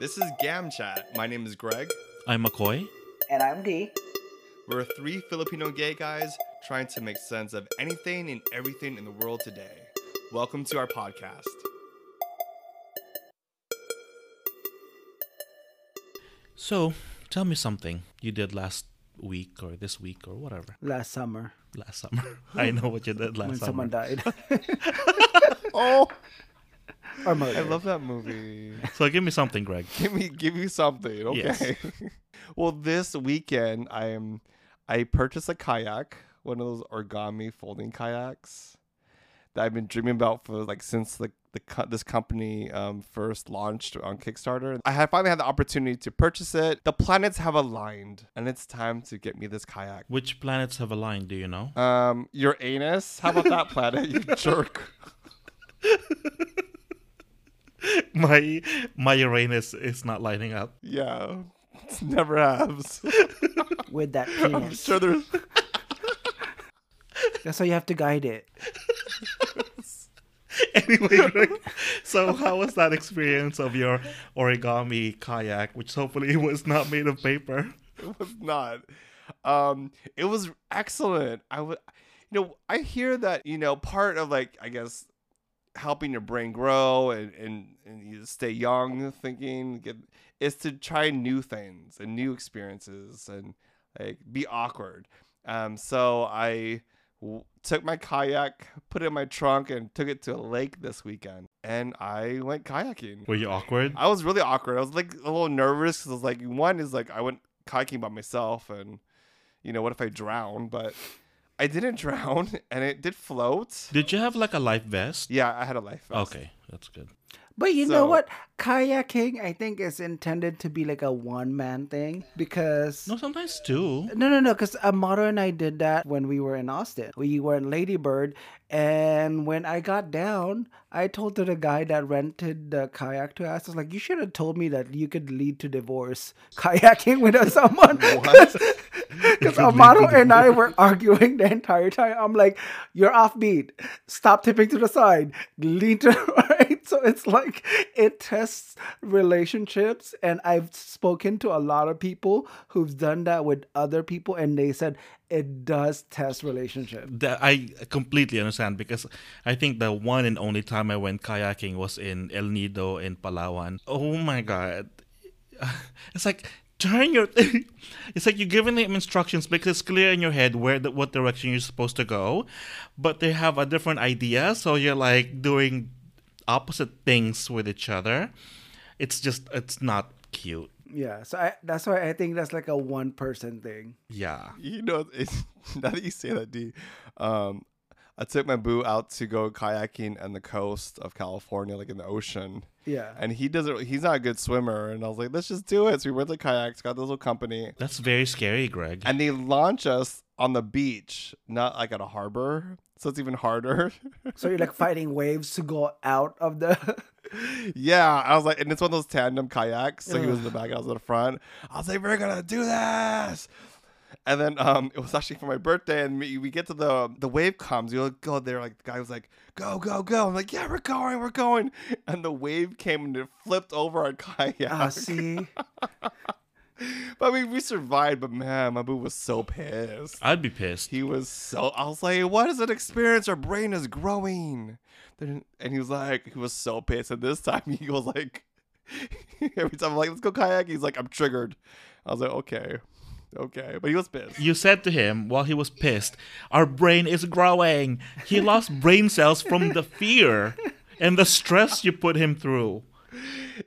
This is Gam Chat. My name is Greg. I'm McCoy. And I'm Dee. We're three Filipino gay guys trying to make sense of anything and everything in the world today. Welcome to our podcast. So, tell me something you did last week or this week or whatever. Last summer Last summer. I know what you did last when summer. someone died. Oh, or murdered. I love that movie. So give me something, Greg. give me give you something, okay? Yes. well, this weekend I am I purchased a kayak, one of those origami folding kayaks that I've been dreaming about for like since the, the this company um, first launched on Kickstarter. I have finally had the opportunity to purchase it. The planets have aligned, and it's time to get me this kayak. Which planets have aligned, do you know? Um, your anus? How about that planet, you jerk? my my Uranus is not lining up. Yeah, it never has. with that I'm sure there's. That's how you have to guide it. anyway, Greg, so how was that experience of your origami kayak, which hopefully was not made of paper? it was not. Um, it was excellent. I would, you know, I hear that you know part of like I guess helping your brain grow and and, and you stay young, thinking get, is to try new things and new experiences and like be awkward. Um, so I w- took my kayak, put it in my trunk, and took it to a lake this weekend, and I went kayaking. Were you awkward? I was really awkward. I was like a little nervous because I was like, one is like I went kayaking by myself, and you know, what if I drown? But I didn't drown, and it did float. Did you have like a life vest? Yeah, I had a life vest. Okay, that's good. But you So- know what? Kayaking, I think, is intended to be like a one man thing because. No, sometimes two. No, no, no, because Amaro and I did that when we were in Austin. We were in Ladybird, and when I got down, I told to the guy that rented the kayak to us, I was like, you should have told me that you could lead to divorce kayaking with someone. What? Because Amaro and I were arguing the entire time. I'm like, you're offbeat. Stop tipping to the side. Lean to the right. So it's like it tests relationships. And I've spoken to a lot of people who've done that with other people, and they said it does test relationships. That I completely understand because I think the one and only time I went kayaking was in El Nido in Palawan. Oh my god. It's like turn your thing. it's like you're giving them instructions because it's clear in your head where the, what direction you're supposed to go, but they have a different idea, so you're like doing opposite things with each other. It's just it's not cute. Yeah. So I, that's why I think that's like a one person thing. Yeah. You know, it's, now that you say that, D, um, I took my boo out to go kayaking on the coast of California, like in the ocean. Yeah. And he doesn't. He's not a good swimmer. And I was like, let's just do it. So we went to kayaks, got this little company, That's very scary, Greg. and they launch us on the beach, not like at a harbor. So it's even harder. So you're like fighting waves to go out of the. yeah, I was like, and it's one of those tandem kayaks. So he was in the back, I was in the front. I was like, we're gonna do this. And then um, it was actually for my birthday, and we, we get to the the wave comes. You go there, like the guy was like, "Go, go, go!" I'm like, "Yeah, we're going, we're going!" And the wave came and it flipped over our kayak. Ah, see. but I mean, we survived. But man, my boo was so pissed. I'd be pissed. He was so. I was like, "What is an experience? Our brain is growing." Then- And he was like, he was so pissed. And this time he was like, every time I'm like, "Let's go kayak," he's like, "I'm triggered." I was like, "Okay, okay," but he was pissed. You said to him while he was pissed, Our brain is growing. He lost brain cells from the fear and the stress you put him through.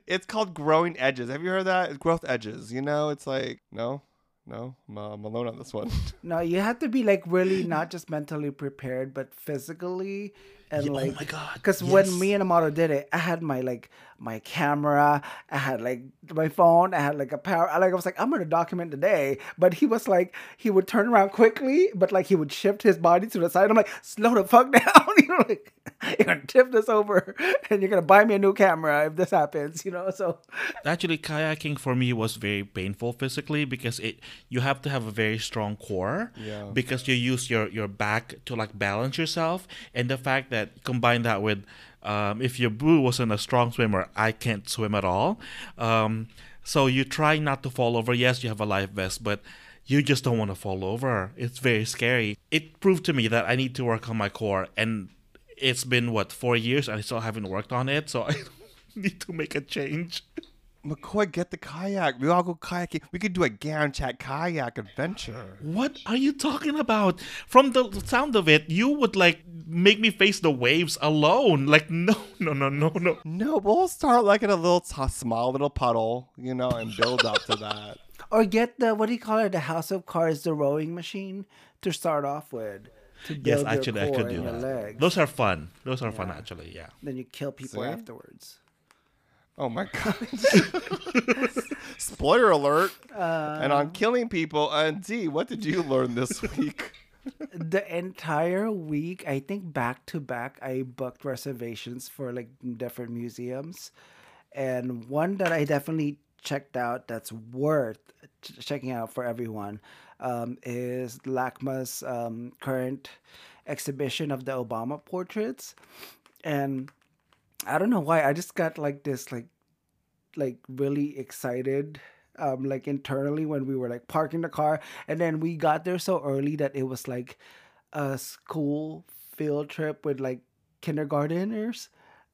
It's called growing edges. Have you heard that? It's growth edges. You know, it's like no, no, I'm, uh, I'm alone on this one. No, you have to be like really not just mentally prepared, but physically and Yeah, oh like. my God, Because yes. when me and Amaro did it, I had my like my camera, I had like my phone, I had like a power. I like I was like I'm gonna document the day, but he was like he would turn around quickly, but like he would shift his body to the side. I'm like slow the fuck down, you know, like you're gonna tip this over, and you're gonna buy me a new camera if this happens, you know. So Actually, kayaking for me was very painful physically because it you have to have a very strong core. Yeah. Because you use your your back to like balance yourself, and the fact that combine that with um, if your boo wasn't a strong swimmer, I can't swim at all. Um, so you try not to fall over. Yes, you have a life vest, but you just don't want to fall over. It's very scary. It proved to me that I need to work on my core, and it's been what four years, and I still haven't worked on it. So I need to make a change. McCoy, get the kayak. We all go kayaking. We could do a Chat kayak adventure. What are you talking about? From the sound of it, you would like make me face the waves alone. Like no, no, no, no, no. No, we'll start like in a little t- small little puddle, you know, and build up to that. Or get the what do you call it? The House of Cards, the rowing machine to start off with. To Yes, actually, I your could do that. legs. Those are fun. Those are fun, actually. Yeah. Then you kill people See? afterwards. Oh my god. Spoiler alert. and on killing people, and D, what did you learn this week? the entire week, I think back to back, I booked reservations for like different museums, and one that I definitely checked out that's worth ch- checking out for everyone um, is LACMA's um, current exhibition of the Obama portraits, and I don't know why I just got like this like like really excited um like internally when we were like parking the car and then we got there so early that it was like a school field trip with like kindergarteners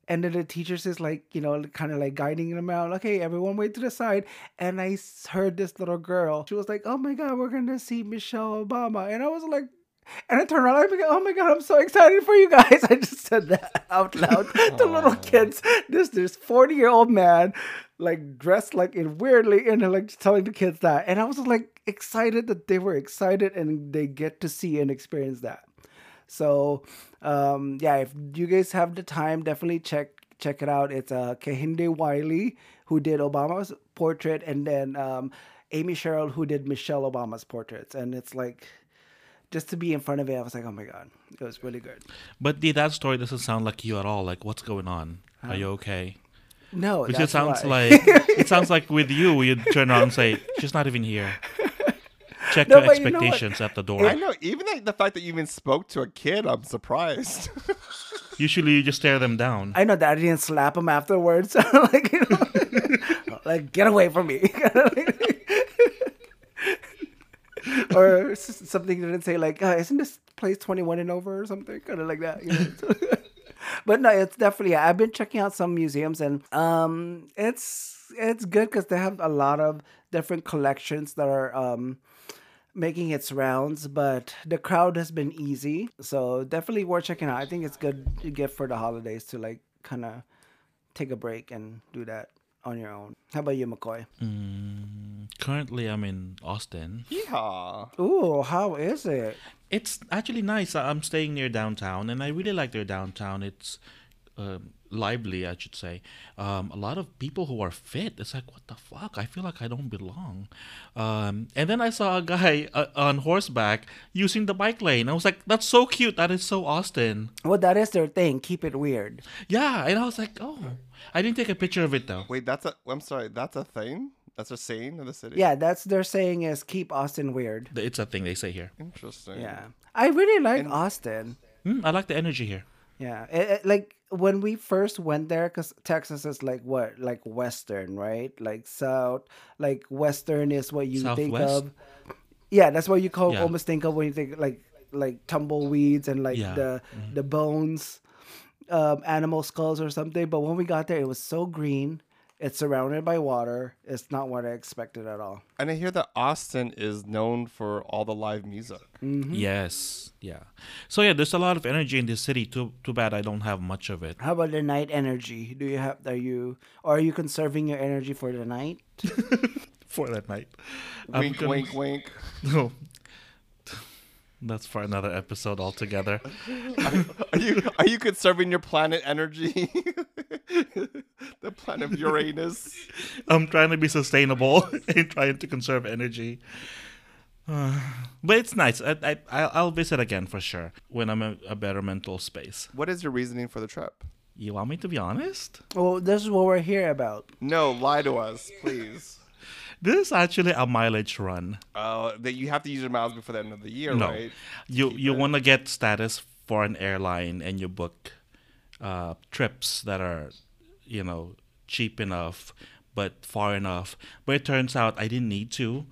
and then the teachers is like you know kind of like guiding them out okay everyone wait to the side and i heard this little girl she was like oh my god we're gonna see michelle obama and i was like and I turned around, I'm like, oh my god, I'm so excited for you guys. I just said that out loud to little kids. This this 40 year old man, like dressed like in weirdly, and like just telling the kids that. And I was like excited that they were excited and they get to see and experience that. So um yeah, if you guys have the time, definitely check check it out. It's uh Kehinde Wiley who did Obama's portrait and then um Amy Sherald who did Michelle Obama's portraits. And it's like just to be in front of it, I was like, oh my god, it was really good. But the, that story doesn't sound like you at all. Like, what's going on? Are you um, okay? No, Because it sounds why. like it sounds like with you, you'd turn around and say, "She's not even here." Check No, your but you know expectations at the door. I know, even like the fact that you even spoke to a kid, I'm surprised. Usually, you just stare them down. I know that I didn't slap him afterwards. like, you know, like get away from me. or something didn't say like, uh, isn't this place 21 and over or something? Kind of like that. You know? but no, it's definitely. I've been checking out some museums and um, it's it's good because they have a lot of different collections that are um making its rounds, but the crowd has been easy. So definitely worth checking out. I think it's good get for the holidays to like kind of take a break and do that on your own. How about you, McCoy? Currently, I'm in Austin. Yeehaw. Ooh, how is it? It's actually nice. I- I'm staying near downtown, and I really like their downtown. It's um lively, I should say. Um, a lot of people who are fit. It's like, what the fuck? I feel like I don't belong. Um, and then I saw a guy uh, on horseback using the bike lane. I was like, that's so cute. That is so Austin. Well, that is their thing. Keep it weird. Yeah, and I was like, oh, I didn't take a picture of it though. Wait, that's a. I'm sorry, that's a thing. That's a saying of the city. Yeah, that's their saying is keep Austin weird. It's a thing they say here. Interesting. Yeah, I really like Austin. Hmm, I like the energy here. Yeah, it, it- like when we first went there, because Texas is like what, like Western, right? Like South, like Western is what you think of. Yeah, that's what you call Yeah. almost think of when you think like like tumbleweeds and like Yeah. the the bones, um, animal skulls or something. But when we got there, it was so green. It's surrounded by water. It's not what I expected at all. And I hear that Austin is known for all the live music. Mm-hmm. Yes, yeah. So yeah, there's a lot of energy in this city. Too too bad I don't have much of it. How about the night energy? Do you have? Are you? Or are you conserving your energy for the night? for that night. Wink, gonna- wink, wink. No. That's for another episode altogether. Are you are you conserving your planet energy? the planet Uranus. I'm trying to be sustainable and trying to conserve energy. Uh, but it's nice. I, I, I- I'll visit again for sure when I'm in a better mental space. What is your reasoning for the trip? You want me to be honest? Well, this is what we're here about. No, lie to us, please. This is actually a mileage run. Uh, that you have to use your miles before the end of the year, No, right? you you want to get status for an airline and you book uh, trips that are, you know, cheap enough but far enough. But it turns out I didn't need to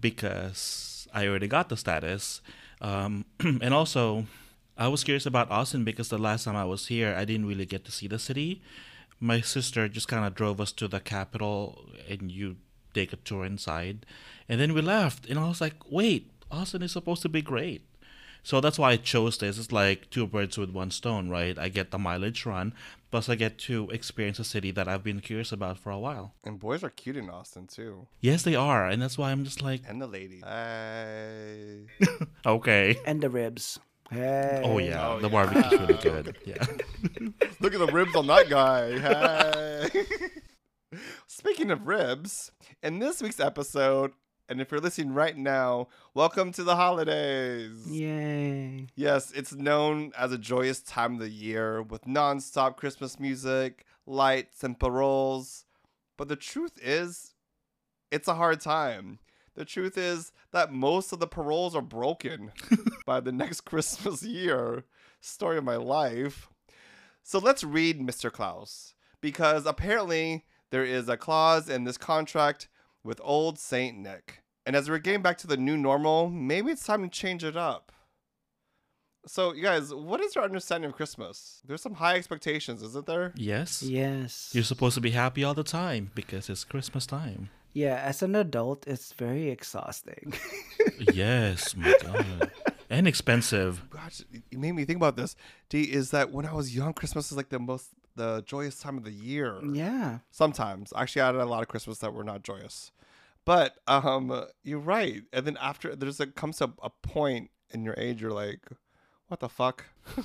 because I already got the status. Um, and also, I was curious about Austin because the last time I was here, I didn't really get to see the city. My sister just kind of drove us to the capital and you take a tour inside. And then we left. And I was like, wait, Austin is supposed to be great. So that's why I chose this. It's like two birds with one stone, right? I get the mileage run, plus I get to experience a city that I've been curious about for a while. And boys are cute in Austin too. Yes, they are, and that's why I'm just like, And the lady. Hey. okay. And the ribs. Hey. Oh yeah, Oh, the yeah. barbecue's really good. Yeah. Look at the ribs on that guy. Hey. Speaking of ribs, in this week's episode, and if you're listening right now, welcome to the holidays. Yay. Yes, it's known as a joyous time of the year with nonstop Christmas music, lights, and parols. But the truth is, it's a hard time. The truth is that most of the parols are broken by the next Christmas year. Story of my life. So let's read Mr. Claus, because apparently there is a clause in this contract with old Saint Nick. And as we're getting back to the new normal, maybe it's time to change it up. So, you guys, what is your understanding of Christmas? There's some high expectations, isn't there? Yes. Yes. You're supposed to be happy all the time because it's Christmas time. Yeah, as an adult, it's very exhausting. yes, my God. And expensive. Gosh, you made me think about this. D is that when I was young, Christmas is like the most the joyous time of the year. yeah. Sometimes, actually, I had a lot of Christmas that were not joyous. But um, you're right. And then after there's a comes a, a point in your age, you're like, what the fuck?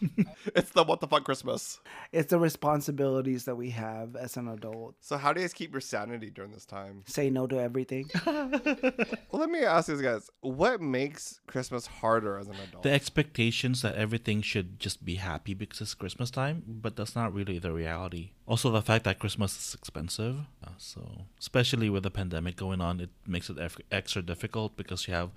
it's the what the fuck Christmas. It's the responsibilities that we have as an adult. So how do you guys keep your sanity during this time? Say no to everything. Well, let me ask you guys, what makes Christmas harder as an adult? The expectations that everything should just be happy because it's Christmas time, but that's not really the reality. Also, the fact that Christmas is expensive. Uh, so, especially with the pandemic going on, it makes it eff- extra difficult because you have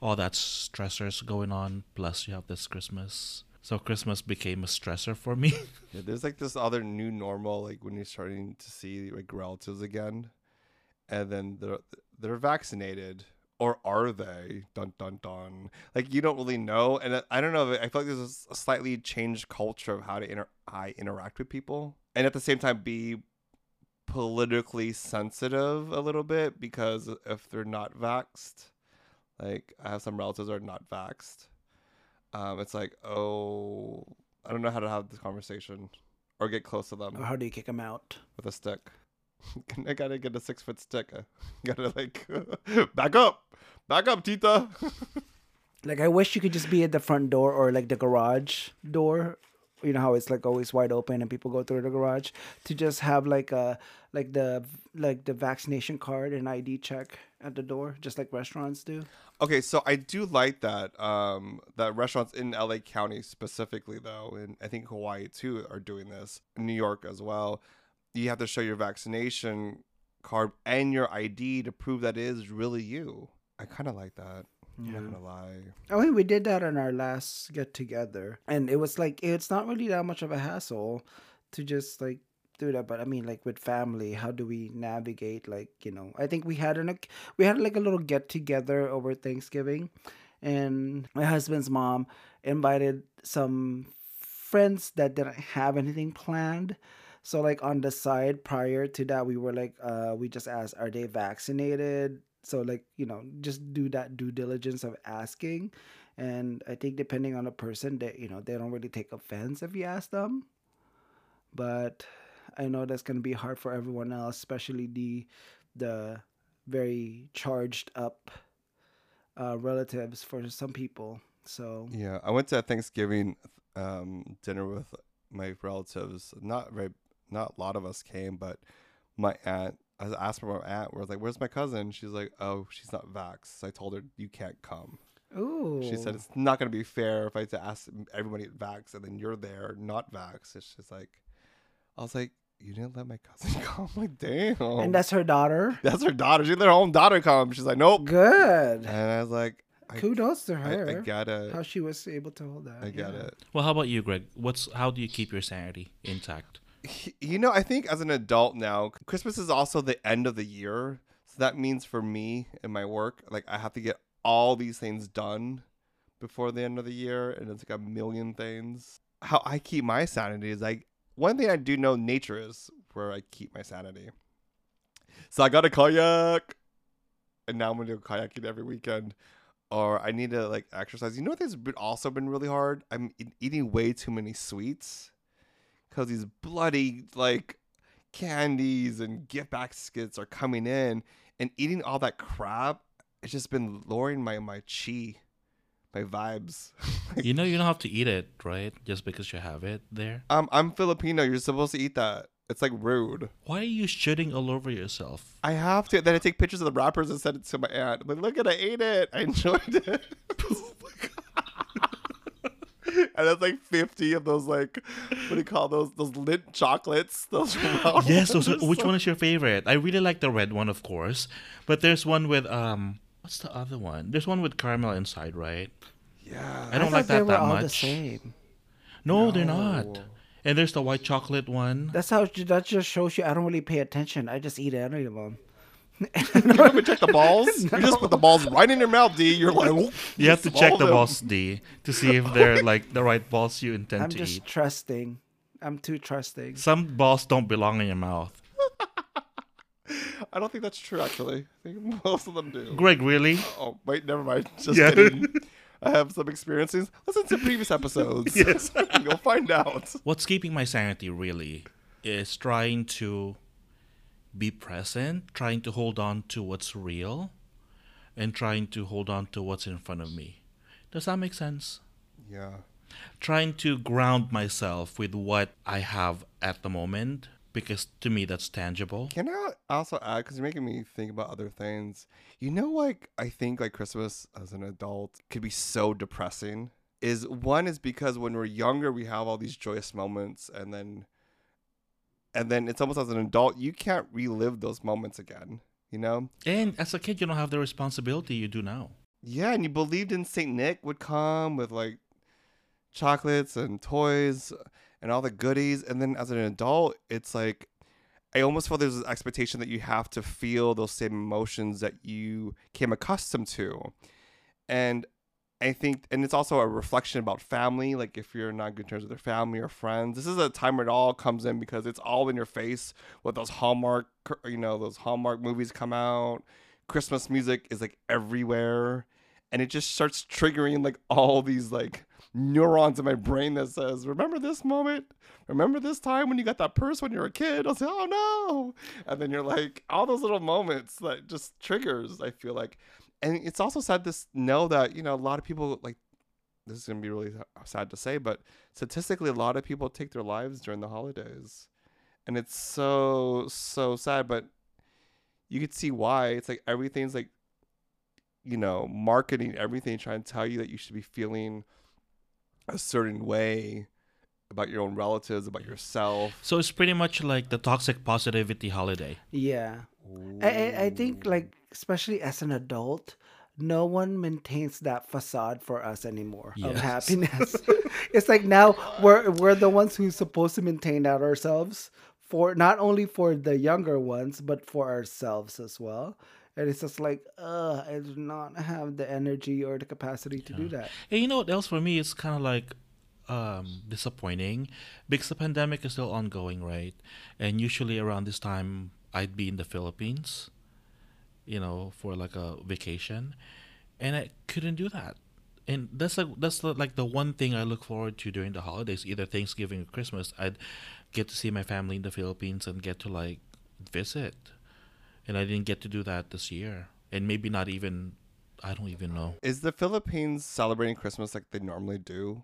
all that stressors going on, plus you have this Christmas. So, Christmas became a stressor for me. Yeah, there's like this other new normal, like when you're starting to see like relatives again, and then they're they're vaccinated, or are they? Dun dun dun. Like you don't really know, and I- don't know. I feel like there's a slightly changed culture of how to inter- I interact with people, and at the same time be politically sensitive a little bit because if they're not vaxxed, like I have some relatives are not vaxxed. Um, it's like, oh, I don't know how to have this conversation or get close to them or how do you kick them out? with a stick. I gotta get a six foot stick. I gotta like back up, back up, Tita. Like I wish you could just be at the front door or like the garage door. You know how it's like always wide open and people go through the garage to just have like a like the like the vaccination card and ID check at the door, just like restaurants do. okay, so I do like that. Um, that restaurants in LA County specifically, though, and I think Hawaii too are doing this. New York as well. You have to show your vaccination card and your ID to prove that it is really you. I kind of like that. I'm Yeah. not gonna lie. Oh, mean, we did that on our last get together, and it was like it's not really that much of a hassle to just like do that. But I mean, like with family, how do we navigate? Like you know, I think we had an we had like a little get together over Thanksgiving, and my husband's mom invited some friends that didn't have anything planned. So like on the side prior to that, we were like, uh, we just asked, are they vaccinated? So like you know, just do that due diligence of asking, and I think depending on the person, they you know they don't really take offense if you ask them. But I know that's gonna be hard for everyone else, especially the the very charged up uh, relatives for some people. So Yeah, I went to Thanksgiving um, dinner with my relatives. Not very, not a lot of us came, but my aunt. I asked for my aunt. Where I was like, "Where's my cousin?" She's like, "Oh, she's not vaxxed." So I told her, "You can't come." ooh, She said, "It's not gonna be fair if I had to ask everybody at vax and then you're there not vax." It's just like, I was like, "You didn't let my cousin come." I'm like, damn. and that's her daughter. that's her daughter. She let her own daughter come. She's like, "Nope." Good. And I was like, I- Kudos to I, her. I get it. How she was able to hold that. I get yeah. it. Well, how about you, Greg? What's how do you keep your sanity intact? You know, I think as an adult now, Christmas is also the end of the year. So that means for me and my work, like I have to get all these things done before the end of the year, and it's like a million things. How I keep my sanity is like one thing I do know nature is where I keep my sanity. So I got a kayak, and now I'm gonna go kayaking every weekend. Or I need to like exercise. You know what has also been really hard? I'm eating way too many sweets because these bloody like candies and gift baskets are coming in and eating all that crap it's just been lowering my my chi my vibes You know you don't have to eat it, right? Just because you have it there. um i'm filipino you're supposed to eat that it's like rude Why are you shitting all over yourself? i have to then i take pictures of the wrappers and send it to my aunt I'm like look at i ate it i enjoyed it and it's like 50 of those like what do you call those those Lindt chocolates those round Yes, those are, ones. which one is your favorite? I really like the red one, of course, but there's one with um, what's the other one? There's one with caramel inside, right? yeah I don't thought like they that were that all much. the same. No, they're not. And there's the white chocolate one. That's how that just shows you I don't really pay attention. I just eat any of them. You don't even check the balls. You just put the balls right in your mouth, D. You're like, "Whoop," You have to swallow check the them. balls, D, to see if they're like the right balls you intend I'm to just eat. trusting. I'm too trusting. Some balls don't belong in your mouth. I don't think that's true. Actually, I think most of them do. Greg, really? Oh wait, never mind. Just Yeah. kidding. I have some experiences. Listen to previous episodes. Yes. you'll find out. What's keeping my sanity really is trying to be present, trying to hold on to what's real, and trying to hold on to what's in front of me. Does that make sense? Yeah. Trying to ground myself with what I have at the moment because to me that's tangible. Can I also add because you're making me think about other things? You know, like I think like Christmas as an adult could be so depressing. Is one is because when we're younger we have all these joyous moments, and then, and then it's almost as an adult you can't relive those moments again. You know? And as a kid, you don't have the responsibility you do now. Yeah, and you believed in Saint Nick would come with like chocolates and toys and all the goodies, and then as an adult, it's like I almost feel there's this expectation that you have to feel those same emotions that you came accustomed to, and I think, and it's also a reflection about family. Like if you're not good terms with your family or friends, this is a time where it all comes in because it's all in your face. With those Hallmark, you know, those Hallmark movies come out. Christmas music is like everywhere, and it just starts triggering like all these like neurons in my brain that says, "Remember this moment? Remember this time when you got that purse when you were a kid?" I'll say, "Oh no!" And then you're like, all those little moments that just triggers. I feel like, and it's also sad to know that you know a lot of people like this is gonna be really sad to say, but statistically, a lot of people take their lives during the holidays, and it's so so sad. But you could see why. It's like everything's like, you know, marketing everything, trying to tell you that you should be feeling a certain way about your own relatives, about yourself. So it's pretty much like the toxic positivity holiday. Yeah. I, I, I think like especially as an adult, no one maintains that facade for us anymore of happiness. it's like now we're we're the ones who's supposed to maintain that ourselves for not only for the younger ones but for ourselves as well. And it's just like, uh, I do not have the energy or the capacity to do that. And you know what else for me is kind of like um, disappointing because the pandemic is still ongoing, right? And usually around this time, I'd be in the Philippines, you know, for like a vacation, and I couldn't do that. And that's like that's like the one thing I look forward to during the holidays, either Thanksgiving or Christmas. I'd get to see my family in the Philippines and get to like visit, and I didn't get to do that this year, and maybe not even. I don't even know. Is the Philippines celebrating Christmas like they normally do,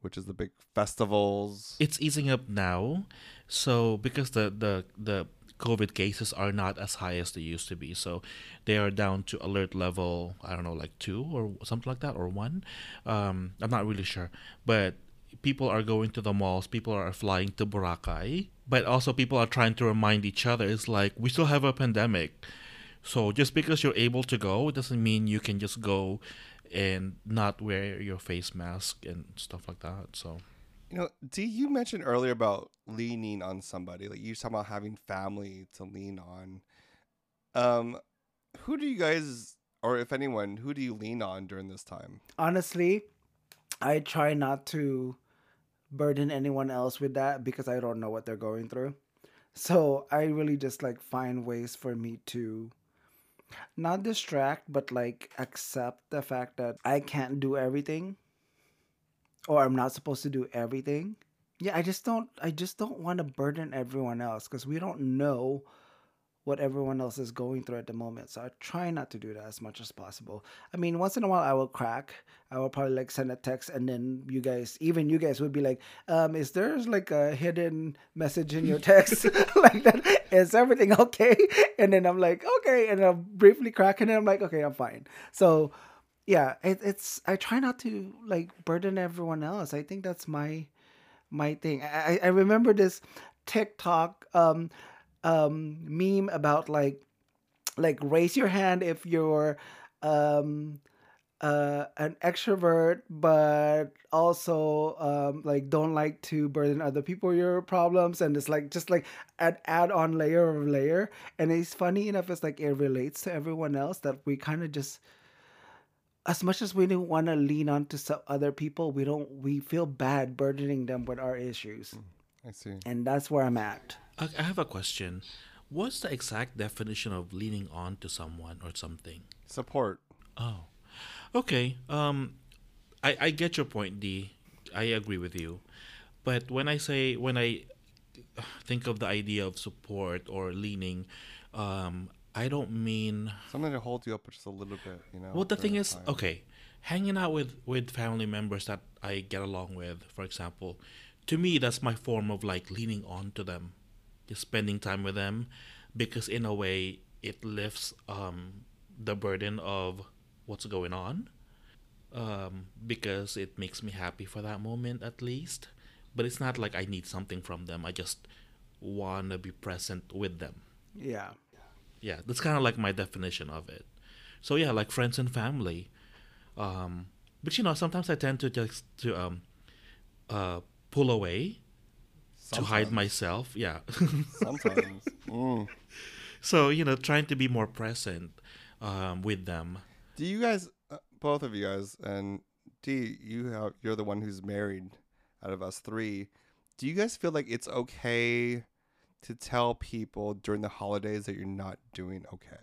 which is the big festivals? it's easing up now so because the the the covid cases are not as high as they used to be. So they are down to alert level i don't know like two or something like that or one. Um i'm not really sure. But people are going to the malls. People are flying to boracay. But also people are trying to remind each other. It's like we still have a pandemic. So just because you're able to go it doesn't mean you can just go and not wear your face mask and stuff like that. So You know, Dee, you mentioned earlier about leaning on somebody. Like you talking about having family to lean on. Um, who do you guys, or if anyone, who do you lean on during this time? Honestly, I try not to burden anyone else with that because I don't know what they're going through. So I really just like find ways for me to not distract, but like accept the fact that I can't do everything or I'm not supposed to do everything. Yeah, I just don't I just don't want to burden everyone else because we don't know what everyone else is going through at the moment. So I try not to do that as much as possible. I mean, once in a while I will crack. I will probably like send a text and then you guys, even you guys would be like, um, is there like a hidden message in your text? like that, is everything okay? And then I'm like, okay. And I'm briefly crack and then I'm like, okay, I'm fine. So yeah, it, it's, I try not to like burden everyone else. I think that's my, my thing. I, I remember this TikTok, um, um meme about like like raise your hand if you're um uh an extrovert but also um like don't like to burden other people your problems and it's like just like an add-on layer of layer and it's funny enough it's like it relates to everyone else that we kind of just as much as we don't want to lean on to some other people we don't we feel bad burdening them with our issues I see. and that's where i'm at I, I have a question. What's the exact definition of leaning on to someone or something? Support. Oh, okay. Um, I I get your point, D. I agree with you, but when I say when I think of the idea of support or leaning, um, I don't mean. Something to hold you up just a little bit, you know. Well, the thing is, time. okay, hanging out with with family members that I get along with, for example, to me that's my form of like leaning on to them, just spending time with them, because in a way it lifts um the burden of what's going on, um because it makes me happy for that moment at least, but it's not like I need something from them. I just want to be present with them yeah yeah that's kind of like my definition of it so yeah like friends and family um but you know sometimes i tend to just to um uh pull away to hide myself yeah Sometimes. Mm. so you know trying to be more present um with them Do you guys, uh, both of you guys, and D, you have you're the one who's married out of us three. Do you guys feel like it's okay to tell people during the holidays that you're not doing okay?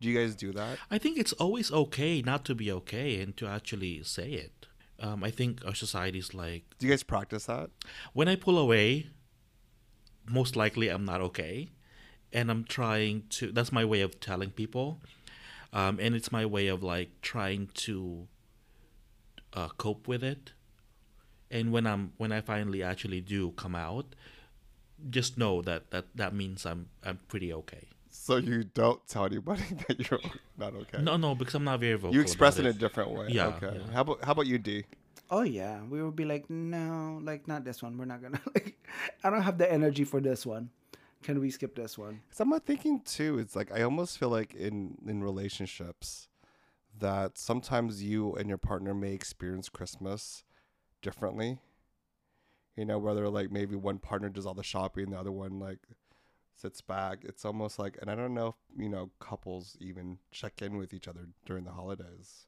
Do you guys do that? i think it's always okay not to be okay and to actually say it um i think our society's like Do you guys practice that? when I pull away, most likely I'm not okay. And I'm trying to, that's my way of telling people. Um, and it's my way of like trying to uh, cope with it. And when I'm, when I finally actually do come out, just know that that, that means I'm, I'm pretty okay. So you don't tell anybody that you're not okay. No, no, because I'm not very vocal. you express it about in a different way. Yeah, Okay. yeah. How about how about you, D? Oh yeah, we would be like, no, like not this one. We're not gonna like. I don't have the energy for this one. Can we skip this one? Because I'm not thinking too. It's like I almost feel like in in relationships that sometimes you and your partner may experience Christmas differently. You know, whether like maybe one partner does all the shopping, the other one like sits back. It's almost like, and I don't know if you know couples even check in with each other during the holidays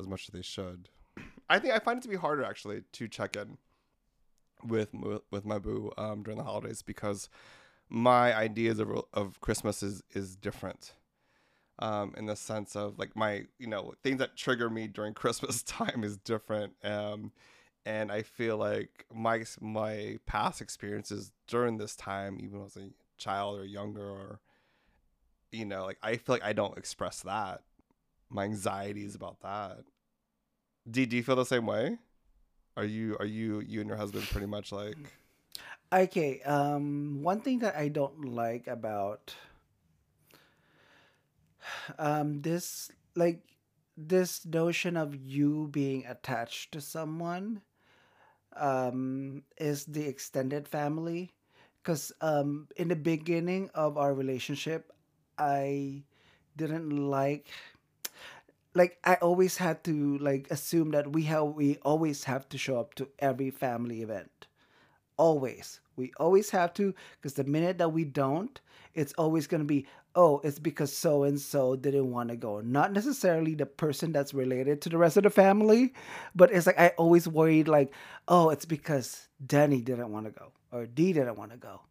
as much as they should. I think I find it to be harder actually to check in with with my boo um, during the holidays because my ideas of of Christmas is is different. Um, in the sense of like my you know things that trigger me during Christmas time is different. Um, and I feel like my my past experiences during this time, even was a child or younger, or you know, like I feel like I don't express that. My anxieties about that. D, do you feel the same way? Are you are you you and your husband pretty much like Okay. Um, one thing that I don't like about um this like this notion of you being attached to someone um is the extended family because um in the beginning of our relationship i didn't like like I always had to like assume that we have we always have to show up to every family event. Always. We always have to because the minute that we don't, it's always going to be oh, it's because so and so didn't want to go. Not necessarily the person that's related to the rest of the family, but it's like I always worried like, oh, it's because Danny didn't want to go or Dee didn't want to go.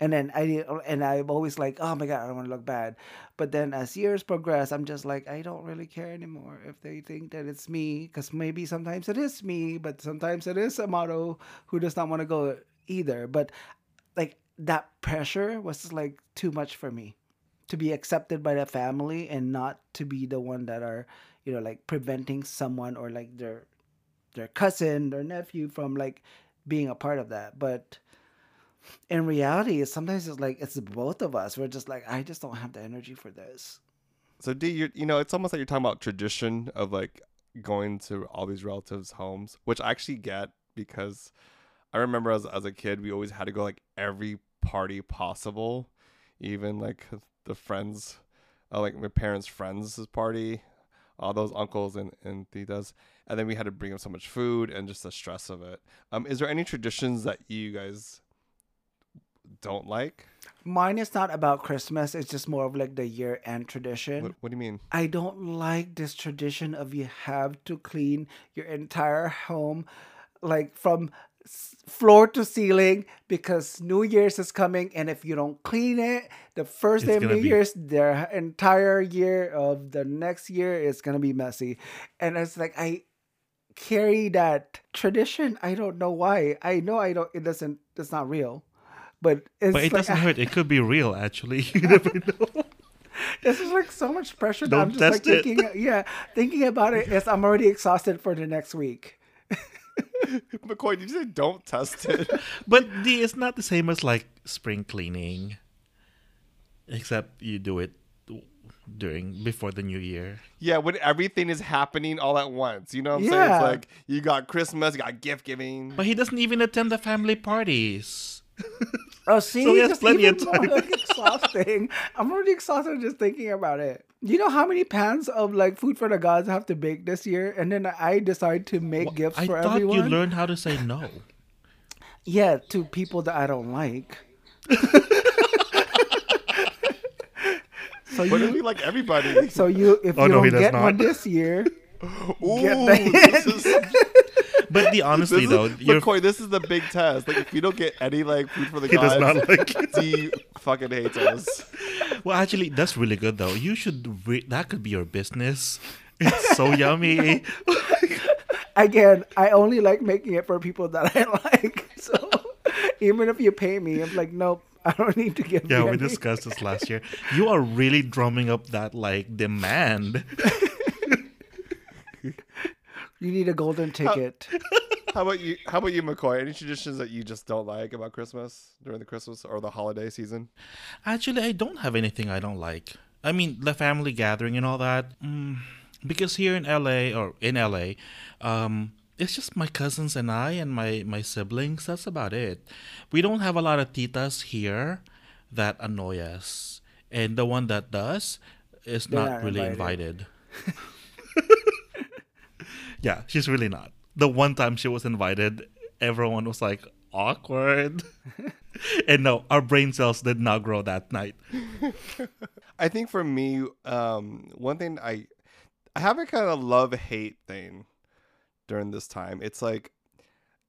And then I and I'm always like, oh my god, I don't want to look bad. But then as years progress, I'm just like, I don't really care anymore if they think that it's me, because maybe sometimes it is me, but sometimes it is Amaro who does not want to go either. But like that pressure was like too much for me to be accepted by the family and not to be the one that are you know like preventing someone or like their their cousin their nephew from like being a part of that. But in reality sometimes it's like it's both of us. We're just like i just don't have the energy for this. So D, you you know, it's almost like you're talking about tradition of like going to all these relatives' homes, which I actually get because I remember as as a kid we always had to go like every party possible, even like the friends, uh, like my parents' friends' party, all those uncles and and titas, and then we had to bring them so much food and just the stress of it. Um, is there any traditions that you guys don't like? mine is not about christmas it's just more of like the year end tradition What, what do you mean? I don't like this tradition of you have to clean your entire home, like from floor to ceiling, because New Year's is coming, and if you don't clean it, the first It's day of New be- Year's, the entire year of the next year is gonna be messy, and it's like I carry that tradition. I don't know why. I know I don't. It doesn't. It's not real. But it's But it like, doesn't hurt. It could be real, actually. You never know. This is like so much pressure that Don't I'm just like test it. thinking. Yeah, thinking about it is I'm already exhausted for the next week. McCoy, did you say don't test it? But the, it's not the same as like spring cleaning, except you do it during before the new year. Yeah, when everything is happening all at once. You know what I'm saying? Yeah. It's like you got Christmas, you got gift giving. But he doesn't even attend the family parties. Oh, see, So he has That's plenty of even more, like, exhausting. I'm already exhausted just thinking about it. You know how many pans of like food for the gods I have to bake this year, and then I decide to make gifts I for thought everyone. you learned how to say no. yeah, to people that I don't like. so But it'd you, like everybody. so you, if Oh, you no, he don't does get one not. this year, Ooh, get the this is, But the honestly this though, is, you're, McCoy, this is the big test. Like if you don't get any like food for the he does gods, not like it. D fucking hates us. Well, actually, that's really good though. You should. Re- that could be your business. It's so yummy. again, I only like making it for people that I like. So even if you pay me, I'm like, nope, I don't need to give. Yeah, we any. discussed this last year. You are really drumming up that like demand. You need a golden ticket. How about you? How about you, McCoy? Any traditions that you just don't like about Christmas during the Christmas or the holiday season? Actually, I don't have anything I don't like. I mean, the family gathering and all that. Mm, because here in LA or in LA, um, it's just my cousins and I and my my siblings. That's about it. We don't have a lot of titas here that annoy us, and the one that does is They're not not really invited. invited. yeah, she's really not. The one time she was invited, everyone was like awkward. and no, our brain cells did not grow that night. I think for me, um, one thing I I have a kind of love hate thing during this time. It's like,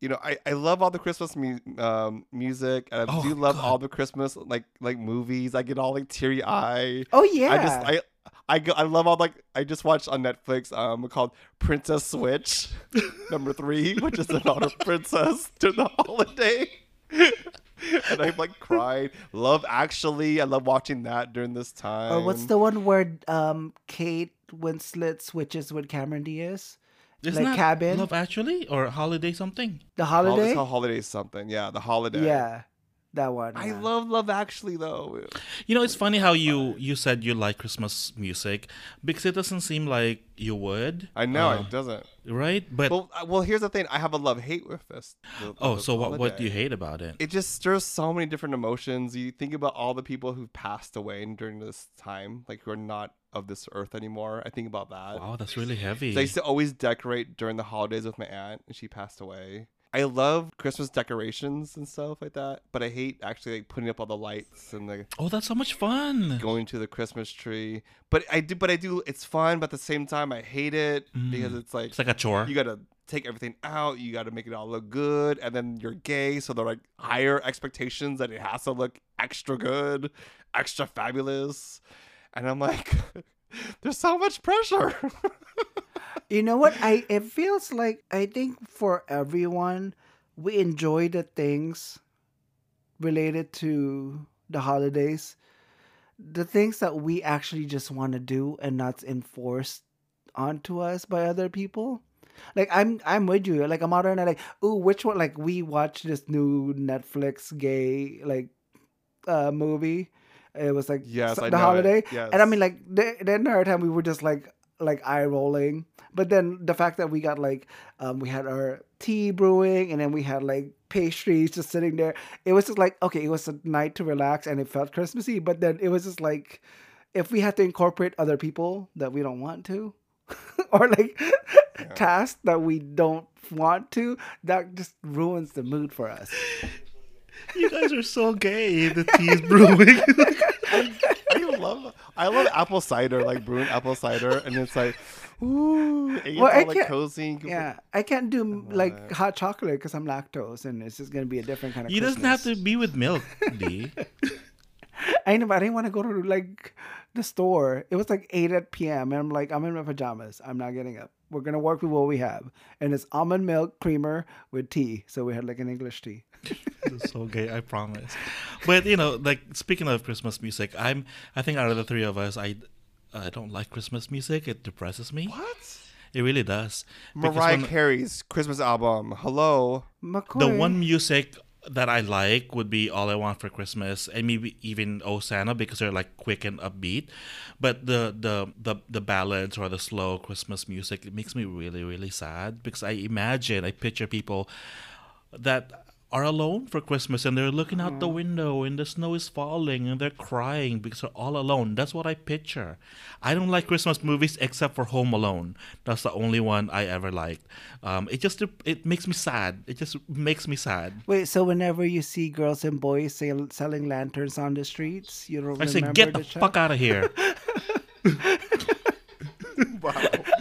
you know, I, I love all the Christmas mu- um, music, and I Oh, do love God. all the Christmas like like movies. I get all like teary eye. Oh yeah. I just I. I, go, I love all like I just watched on Netflix um called Princess Switch number three, which is about a princess to the holiday. and I like cried. Love Actually, I love watching that during this time. or what's the one where um Kate Winslet switches with Cameron Diaz? Isn't Like that Cabin? Love Actually or Holiday something? The Hol- holiday. It's called holiday something. Yeah, the holiday. Yeah. That one. I yeah. love Love Actually though. You know, it's funny how you you said you like Christmas music because it doesn't seem like you would. I know Um, it doesn't. right? But Well, uh, well, here's the thing. I have a love hate with this. the- oh, this so what what do you hate about it? It just stirs so many different emotions. You think about all the people who've passed away during this time, like who are not of this earth anymore. I think about that. Wow, that's really heavy. I used to always decorate during the holidays with my aunt, and she passed away. I love Christmas decorations and stuff like that, but I hate actually like putting up all the lights and the oh, that's so much fun. going to the Christmas tree. But I do, but I do. It's fun, but at the same time, I hate it because mm. it's like It's like a chore. you gotta take everything out. You gotta make it all look good, and then you're gay, so they're like higher expectations that it has to look extra good, extra fabulous, and I'm like, there's so much pressure. You know what? I it feels like I think for everyone, we enjoy the things related to the holidays, the things that we actually just want to do and not enforced onto us by other people. Like I'm I'm with you. Like I'm out there and I'm like, ooh, which one? Like we watched this new Netflix gay like uh movie. It was like Yes, the holiday, Yes. and I mean like the, the entire time we were just like like eye rolling. But then the fact that we got like um we had our tea brewing and then we had like pastries just sitting there. It was just like okay, it was a night to relax and it felt Christmassy. But then it was just like if we had to incorporate other people that we don't want to, or like tasks that we don't want to, that just ruins the mood for us. you guys are so gay. The tea is brewing. I love I love apple cider, like brewing apple cider, and it's like, ooh, and Well, I all like can't- cozy. and- Yeah, I can't do like it. hot chocolate because I'm lactose, and it's just gonna be a different kind of. you doesn't have to be with milk, D. I know, but I didn't want to go to like the store. It was like eight at p.m. and I'm like, I'm in my pajamas. I'm not getting up. We're gonna work with what we have, and it's almond milk creamer with tea. So we had like an English tea. It's so gay, I promise. But you know, like speaking of Christmas music, I'm I think out of the three of us, I I don't like Christmas music. It depresses me. What? It really does. Mariah when- Carey's Christmas album. Hello. McCoy. the one music that I like would be All I Want for Christmas and maybe even Oh Santa because they're like quick and upbeat. But the the the, the ballads or the slow Christmas music it makes me really really sad because I imagine I picture people that are alone for Christmas and they're looking out the window and the snow is falling and they're crying because they're all alone. That's what I picture. I don't like Christmas movies except for Home Alone. That's the only one I ever liked. Um, it just it makes me sad. It just makes me sad. Wait, so whenever you see girls and boys sell, selling lanterns on the streets, you don't I say, get the show? fuck out of here.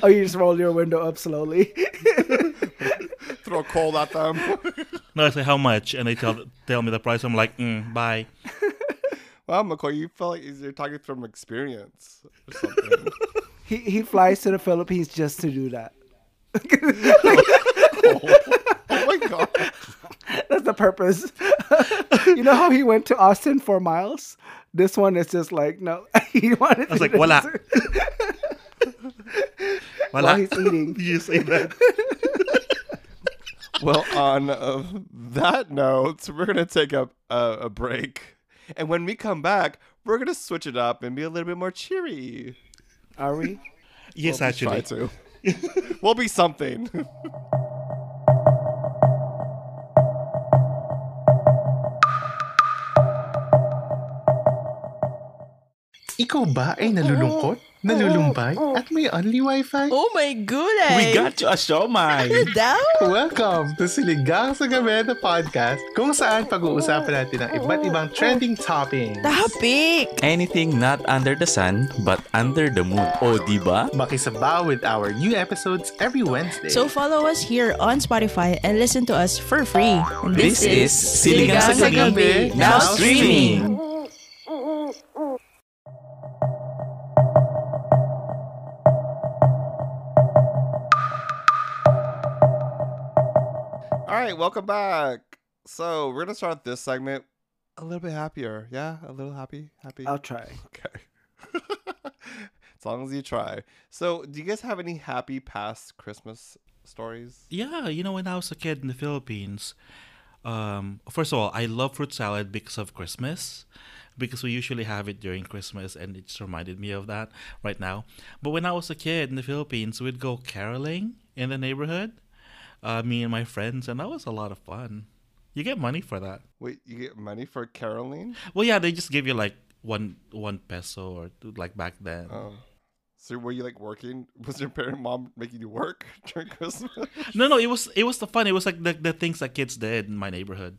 Oh, you just roll your window up slowly. Throw coal at them. No, I say how much, and they tell tell me the price. I'm like, mm, bye. wow, McCoy, you feel like you're talking from experience or something. he he flies to the Philippines just to do that. oh my god. That's the purpose. you know how he went to Austin for miles? This one is just like no. he wanted. I was to like, wala. While Wala. he's eating. you say that. Well, on uh, that note, we're gonna take a, a a break, and when we come back, we're gonna switch it up and be a little bit more cheery. Are we? Yes, We'll try actually. to. we'll be something. Ikaw ba ay nalulungkot, nalulumbay, at may only wifi? Oh my goodness! We got you a siomay! Daw? Welcome to Siligang sa Gabi na podcast kung saan pag-uusapan natin ang iba't ibang trending toppings. Topic! Anything not under the sun, but under the moon. O, di ba? Makisabaw with our new episodes every Wednesday. So follow us here on Spotify and listen to us for free. And This is Siligang sa Gabi, now streaming! Right, welcome back. So we're gonna start this segment a little bit happier. Yeah, a little happy, happy. I'll try. Okay. as long as you try. So, do you guys have any happy past Christmas stories? Yeah, you know, when I was a kid in the Philippines, Um, first of all, I love fruit salad because of Christmas, because we usually have it during Christmas, and it just reminded me of that right now. But when I was a kid in the Philippines, we'd go caroling in the neighborhood, uh, me and my friends, and that was a lot of fun. You get money for that. Wait, you get money for caroling? Well, yeah, they just give you like one one peso or two, like back then. Oh. So were you like working? Was your parent mom making you work during Christmas? No, no, it was it was the fun. It was like the, the things that kids did in my neighborhood,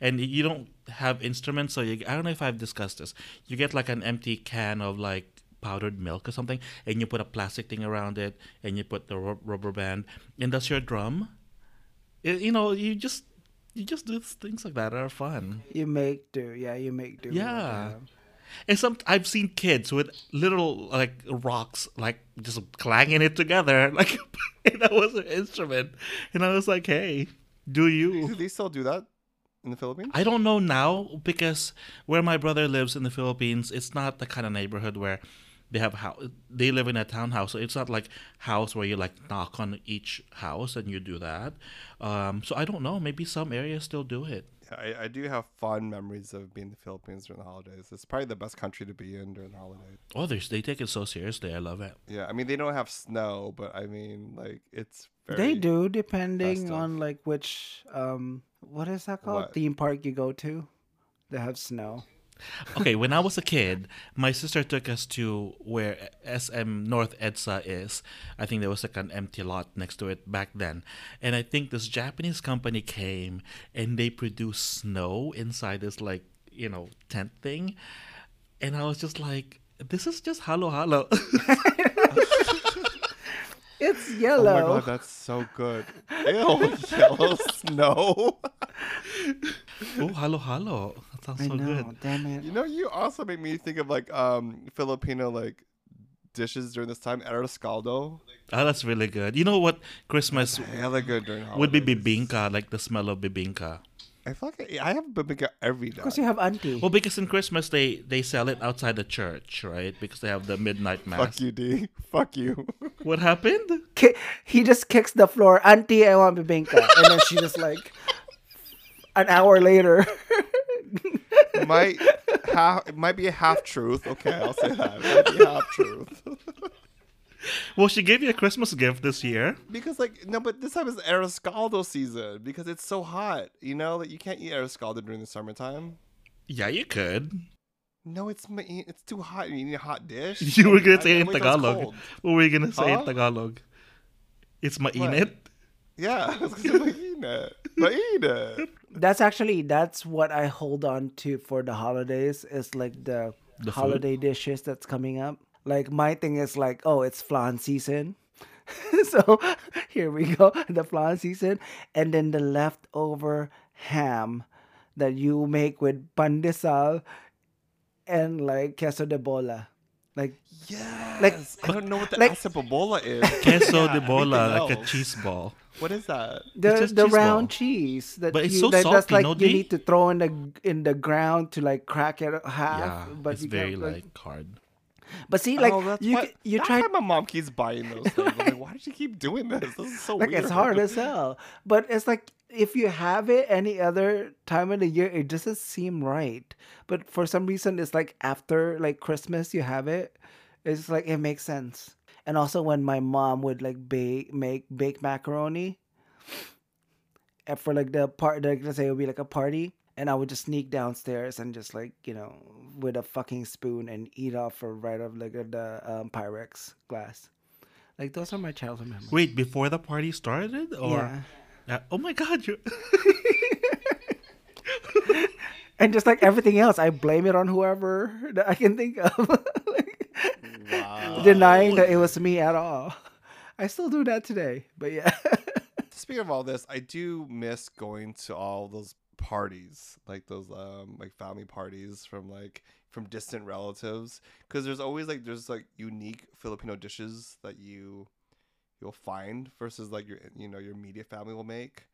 and you don't have instruments, so you, I don't know if I've discussed this. You get like an empty can of like powdered milk or something, and you put a plastic thing around it, and you put the ru- rubber band, and that's your drum. It- you know, you just you just do things like that that are fun. You make do, yeah. You make do. Yeah. And some I've seen kids with little like rocks like just clanging it together like that was an instrument. And I was like, hey, do you? do they still do that in the Philippines? I don't know now because where my brother lives in the Philippines, it's not the kind of neighborhood where they have how they live in a townhouse, so it's not like house where you like knock on each house and you do that. Um, so I don't know. Maybe some areas still do it. I, I do have fond memories of being in the Philippines during the holidays. It's probably the best country to be in during the holidays. Oh, there's, they take it so seriously. I love it. Yeah, I mean they don't have snow, but I mean like it's very They do, depending festive. on like which um what is that called? What? Theme park you go to. They have snow. Okay, when I was a kid, my sister took us to where SM North EDSA is. I think there was like an empty lot next to it back then. And I think this Japanese company came and they produced snow inside this like, you know, tent thing. And I was just like, this is just halo halo. It's yellow. Oh my god, that's so good. Ew, yellow snow. oh, halo halo. That sounds I so know, good. damn it. You know, you also make me think of like um Filipino like dishes during this time. Arroz caldo. Oh, that's really good. You know what Christmas Hella good during holidays. would be holidays. bibingka, like the smell of bibingka. I feel like I, I have bibingka every day. Because you have auntie. Well, because in Christmas they they sell it outside the church, right? Because they have the midnight mass. Fuck you, D. Fuck you. What happened? Ki- he just kicks the floor. Auntie, I want bibingka. And then she just like an hour later. might half it might be a half truth. Okay, I'll say that. It might be half truth. Well, she gave you a Christmas gift this year. because like no, but this time is arroz caldo season because it's so hot. You know that you can't eat arroz caldo during the summertime. Yeah, you could. No, it's it's too hot. You need a hot dish. You were gonna I- say I in it's Tagalog. What were you gonna say in? Tagalog? It's mainit. Yeah, mainit. Mainit. that's actually that's what I hold on to for the holidays. Is like the, The food? holiday dishes that's coming up. Like my thing is like, oh, it's flan season. so here we go, the flan season, and then the leftover ham that you make with pandesal and like queso de bola. Like Yes. Like- I don't know what the like- acepobola is. Queso Yeah, de bola, like a cheese ball. What is that? the just the cheese round ball. cheese that But it's you, so that, that's salty, like no, you Dee? need to throw in the in the ground to like crack it half. yeah, but it's you very can't, like hard. But see, like oh, you why, c- you try my mom keeps buying those things. I'm like, why does she keep doing this? This is so like weird. it's hard as hell. But it's like if you have it any other time of the year, it doesn't seem right. But for some reason, it's like after like Christmas, you have it. It's like it makes sense. And also when my mom would like bake make bake macaroni, and for like the part, like let's say it would be like a party, and I would just sneak downstairs and just like you know with a fucking spoon and eat off or right off like the um, Pyrex glass. Like those are my childhood memories. Wait, before the party started, or yeah. Yeah. oh my god, you and just like everything else, I blame it on whoever that I can think of. Like, Denying that it was me at all. I still do that today, but yeah. Speaking of all this, I do miss going to all those parties, like those um like family parties from like from distant relatives, because there's always like there's like unique Filipino dishes that you you'll find versus like your you know your immediate family will make.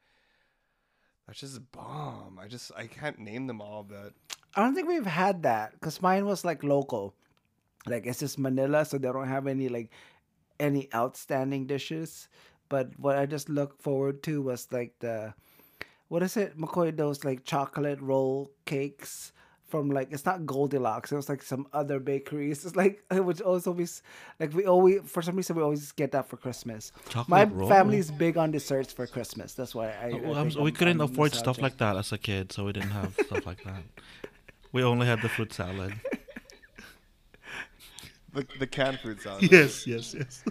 That's just bomb. I just I can't name them all, but I don't think we've had that because mine was like local. Like it's just Manila, so they don't have any like any outstanding dishes. But what I just look forward to was like the what is it, McCoy? Those like chocolate roll cakes from like it's not Goldilocks. It was like some other bakeries. It's like it would also be s- like we always for some reason we always get that for Christmas. My Chocolate roll? family's big on desserts for Christmas. That's why I. I oh, Well, I'm- we I'm- couldn't I'm afford stuff like that as a kid, so we didn't have stuff like that. We only had the fruit salad. The, the canned fruit salad. yes, yes, yes.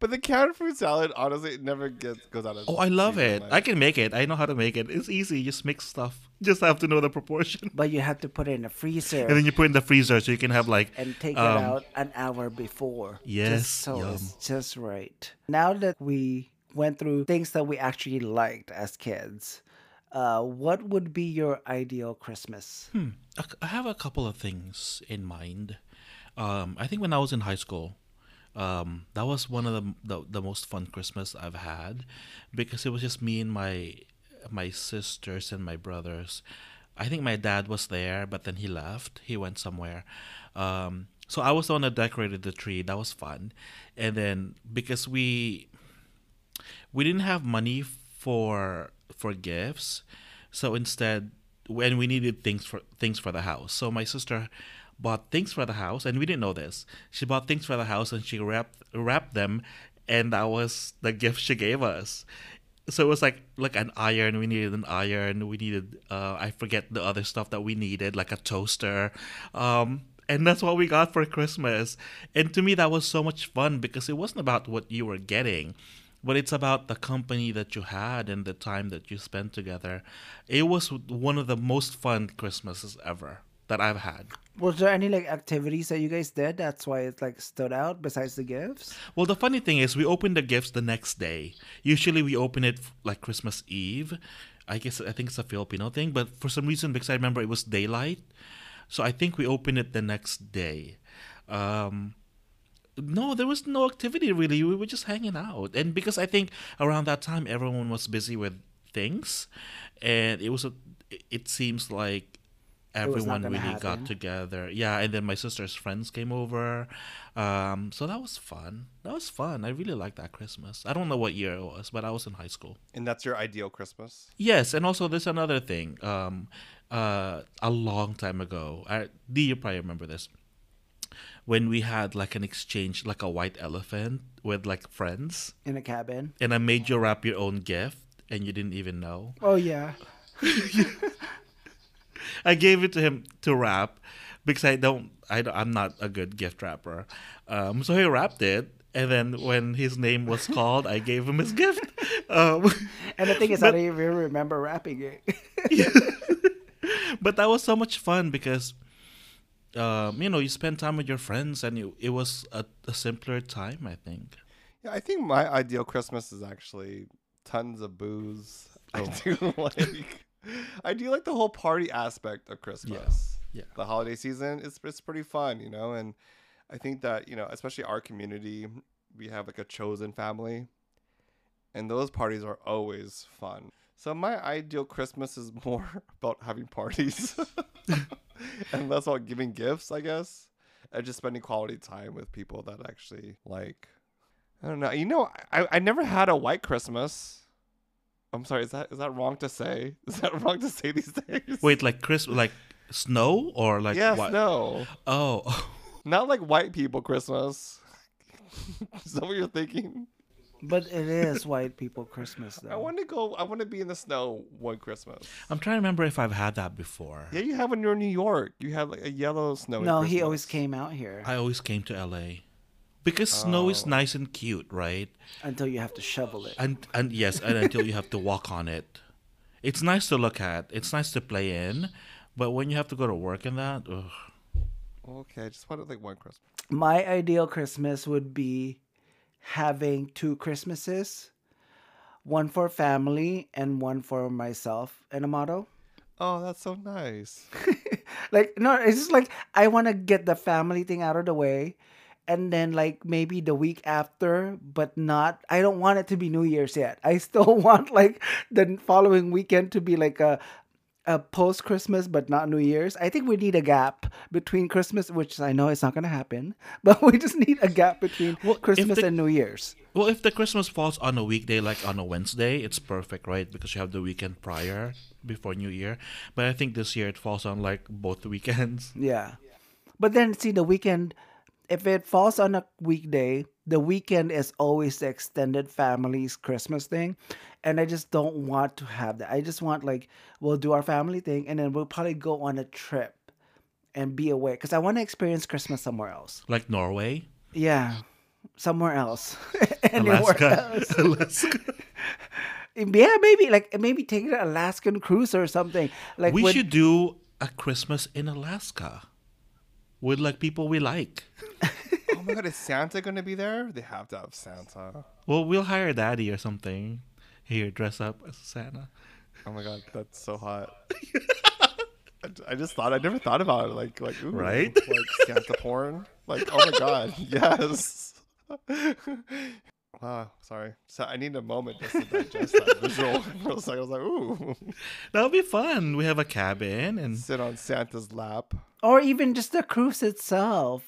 But the canned fruit salad, honestly, it never gets goes out of. Oh, I love it. like- I can make it. I know how to make it. It's easy. Just mix stuff. Just have to know the proportion. But you have to put it in the freezer. And then you put it in the freezer so you can have like and take um, it out an hour before. Yes, Just so yum. it's just right. Now that we went through things that we actually liked as kids, uh, what would be your ideal Christmas? Hmm. I I have a couple of things in mind. Um, I think when I was in high school, um, that was one of the, the the most fun Christmas I've had because it was just me and my my sisters and my brothers. I think my dad was there, but then he left. He went somewhere. Um, so I was the one that decorated the tree. That was fun. And then because we we didn't have money for for gifts so instead when we needed things for things for the house so my sister bought things for the house and we didn't know this. She bought things for the house and she wrapped wrapped them and that was the gift she gave us. So it was like like an iron. We needed an iron. We needed uh i forget the other stuff that we needed like a toaster. Um and that's what we got for christmas. And to me that was so much fun because it wasn't about what you were getting but it's about the company that you had and the time that you spent together. It was one of the most fun christmases ever that i've had Was there any like activities that you guys did? That's why it like stood out besides the gifts. Well, the funny thing is, we opened the gifts the next day. Usually, we open it like Christmas Eve. I guess I think it's a Filipino thing, but for some reason, because I remember it was daylight, so I think we opened it the next day. Um, no, there was no activity really. We were just hanging out, and because I think around that time everyone was busy with things, and it was a. It seems like everyone gonna really got together. Yeah, and then my sister's friends came over. Um, so that was fun. That was fun. I really liked that Christmas. I don't know what year it was, but I was in high school. And that's your ideal Christmas. Yes, and also there's another thing. Um, uh, a long time ago, I, do you probably remember this? When we had like an exchange, like a white elephant with like friends, In a cabin. and I made you wrap your own gift, and you didn't even know. Oh yeah. I gave it to him to wrap because I don't, I don't I'm not a good gift wrapper. Um, so he wrapped it, and then when his name was called, I gave him his gift. Um, And the thing is, I don't even remember wrapping it. but that was so much fun because, um, you know, you spend time with your friends, and it, it was a, a simpler time. I think. Yeah, I think my ideal Christmas is actually tons of booze. I Oh. do like, I do like the whole party aspect of Christmas. yeah. The holiday season is it's pretty fun, you know, and I think that you know, especially our community, we have like a chosen family, and those parties are always fun. So my ideal Christmas is more about having parties, and less about giving gifts, I guess, and just spending quality time with people that actually like. I don't know. You know, I, I never had a white Christmas. I'm sorry. Is that is that wrong to say? Is that wrong to say these days? Wait, like Chris, like snow or like yes, what? no, Oh, not like white people Christmas. is that what you're thinking? but it is white people Christmas though. I want to go. I want to be in the snow one Christmas. I'm trying to remember if I've had that before. Yeah, you have when you're in New York. You had like a yellow snow. no, he always came out here I always came to LA because snow is Oh. nice and cute, right? until you have to shovel it. And and yes, and until you have to walk on it. It's nice to look at. It's nice to play in, but when you have to go to work and that, ugh. Okay, I just wanted like one Christmas. My ideal Christmas would be having two Christmases, one for family and one for myself and Amato. Oh, that's so nice. like no, it's just like I want to get the family thing out of the way, and then like maybe the week after, but not. I don't want it to be New Year's yet. I still want like the following weekend to be like a uh, post Christmas, but not New Year's. I think we need a gap between Christmas, which I know it's not going to happen, but we just need a gap between Well, Christmas the- and New Year's. Well, if the Christmas falls on a weekday, like on a Wednesday, it's perfect, right? Because you have the weekend prior before New Year. But I think this year it falls on like both weekends. Yeah. But then, see, the weekend, if it falls on a weekday, the weekend is always the extended family's Christmas thing. And I just don't want to have that. I just want, like, we'll do our family thing and then we'll probably go on a trip and be away. Because I want to experience Christmas somewhere else. Like Norway, Yeah. Somewhere else. Anywhere Alaska. else. Alaska. Yeah, maybe like maybe take an Alaskan cruise or something. Like we with- should do a Christmas in Alaska with like people we like. Oh my god, is Santa gonna be there? They have to have Santa. Well, we'll hire Daddy or something. Here, dress up as Santa. Oh my god, that's so hot. I, I just thought I never thought about it like like ooh, Right? like Santa porn. Like oh my god, yes. Wow, sorry. So I need a moment just to digest that visual for a second. I was like, ooh, That'll be fun. We have a cabin and sit on Santa's lap. or even just the cruise itself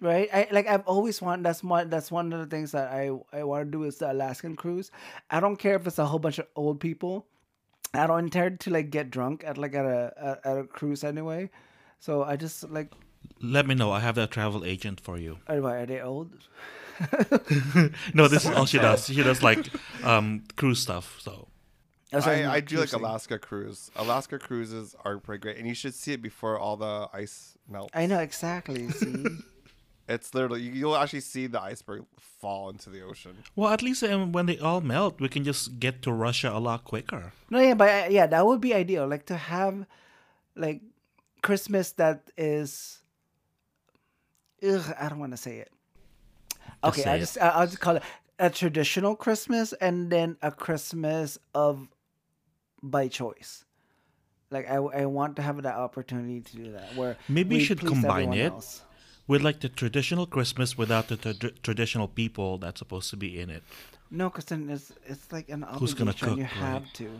right i like i've always wanted that's one that's one of the things that i i want to do is the alaskan cruise i don't care if it's a whole bunch of old people i don't intend to like get drunk at like at a at, at a cruise anyway so i just like let me know. I have that travel agent for you. are, are they old No, this is all she does. She does like um cruise stuff. So I, I'm I do like. Alaska cruise. Alaska cruises are pretty great, and you should see it before all the ice melts. i know exactly see It's literally you- you'll actually see the iceberg fall into the ocean. well, at least um, when they all melt, we can just get to Russia a lot quicker. No, yeah, but uh, yeah, that would be ideal. Like to have like Christmas that is. Ugh, I don't want to say it. Okay, I just I- I'll just call it a traditional Christmas and then a Christmas of by choice. Like I, I want to have that opportunity to do that. Where Maybe you we should combine it. else. With like the traditional Christmas without the tra- traditional people that's supposed to be in it. No, because then it's it's like an Who's gonna obligation. you have right? to.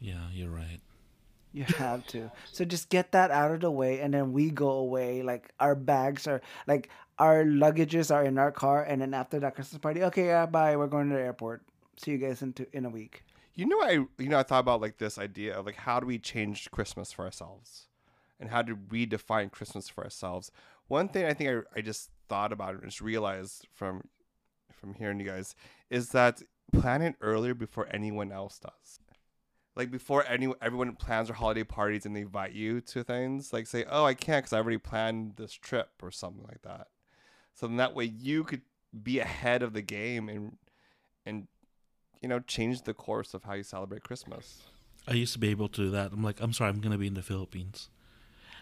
Yeah, you're right. You have to. So just get that out of the way, and then we go away. Like our bags are, like our luggages are in our car, and then after that Christmas party, okay, yeah, bye. We're going to the airport. See you guys in two, in a week. You know, I you know I thought about like this idea of like how do we change Christmas for ourselves, and how do we define Christmas for ourselves. One thing I think I, I just thought about and just realized from from hearing you guys is that plan it earlier before anyone else does. Like before any everyone plans their holiday parties and they invite you to things. Like say, oh, I can't because I already planned this trip or something like that. So then that way you could be ahead of the game and and you know change the course of how you celebrate Christmas. I used to be able to do that. I'm like, I'm sorry, I'm gonna be in the Philippines,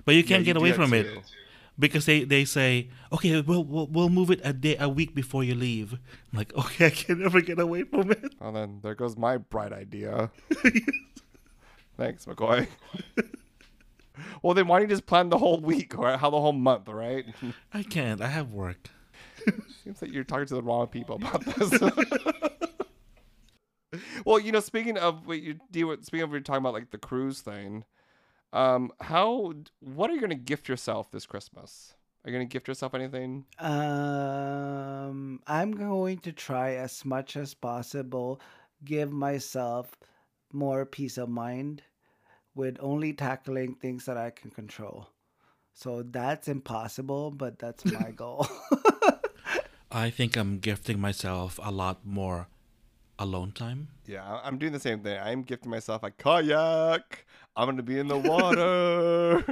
but you can't Yeah, get you away from it too. because they they say, okay, we'll, we'll we'll move it a day a week before you leave. I'm like, okay, I can never get away from it. Well, then there goes my bright idea. Thanks, McCoy. well, then why don't you just plan the whole week or how the whole month, right? I can't. I have work. Seems like you're talking to the wrong people about this. well, you know, speaking of what you deal with, speaking of what you're talking about, like the cruise thing, um, how, what are you gonna gift yourself this Christmas? Are you gonna gift yourself anything? Um, I'm going to try as much as possible, give myself more peace of mind, with only tackling things that I can control. So that's impossible, but that's my goal. I think I'm gifting myself a lot more alone time. Yeah, I- I'm doing the same thing. I'm gifting myself a kayak. I'm gonna be in the water.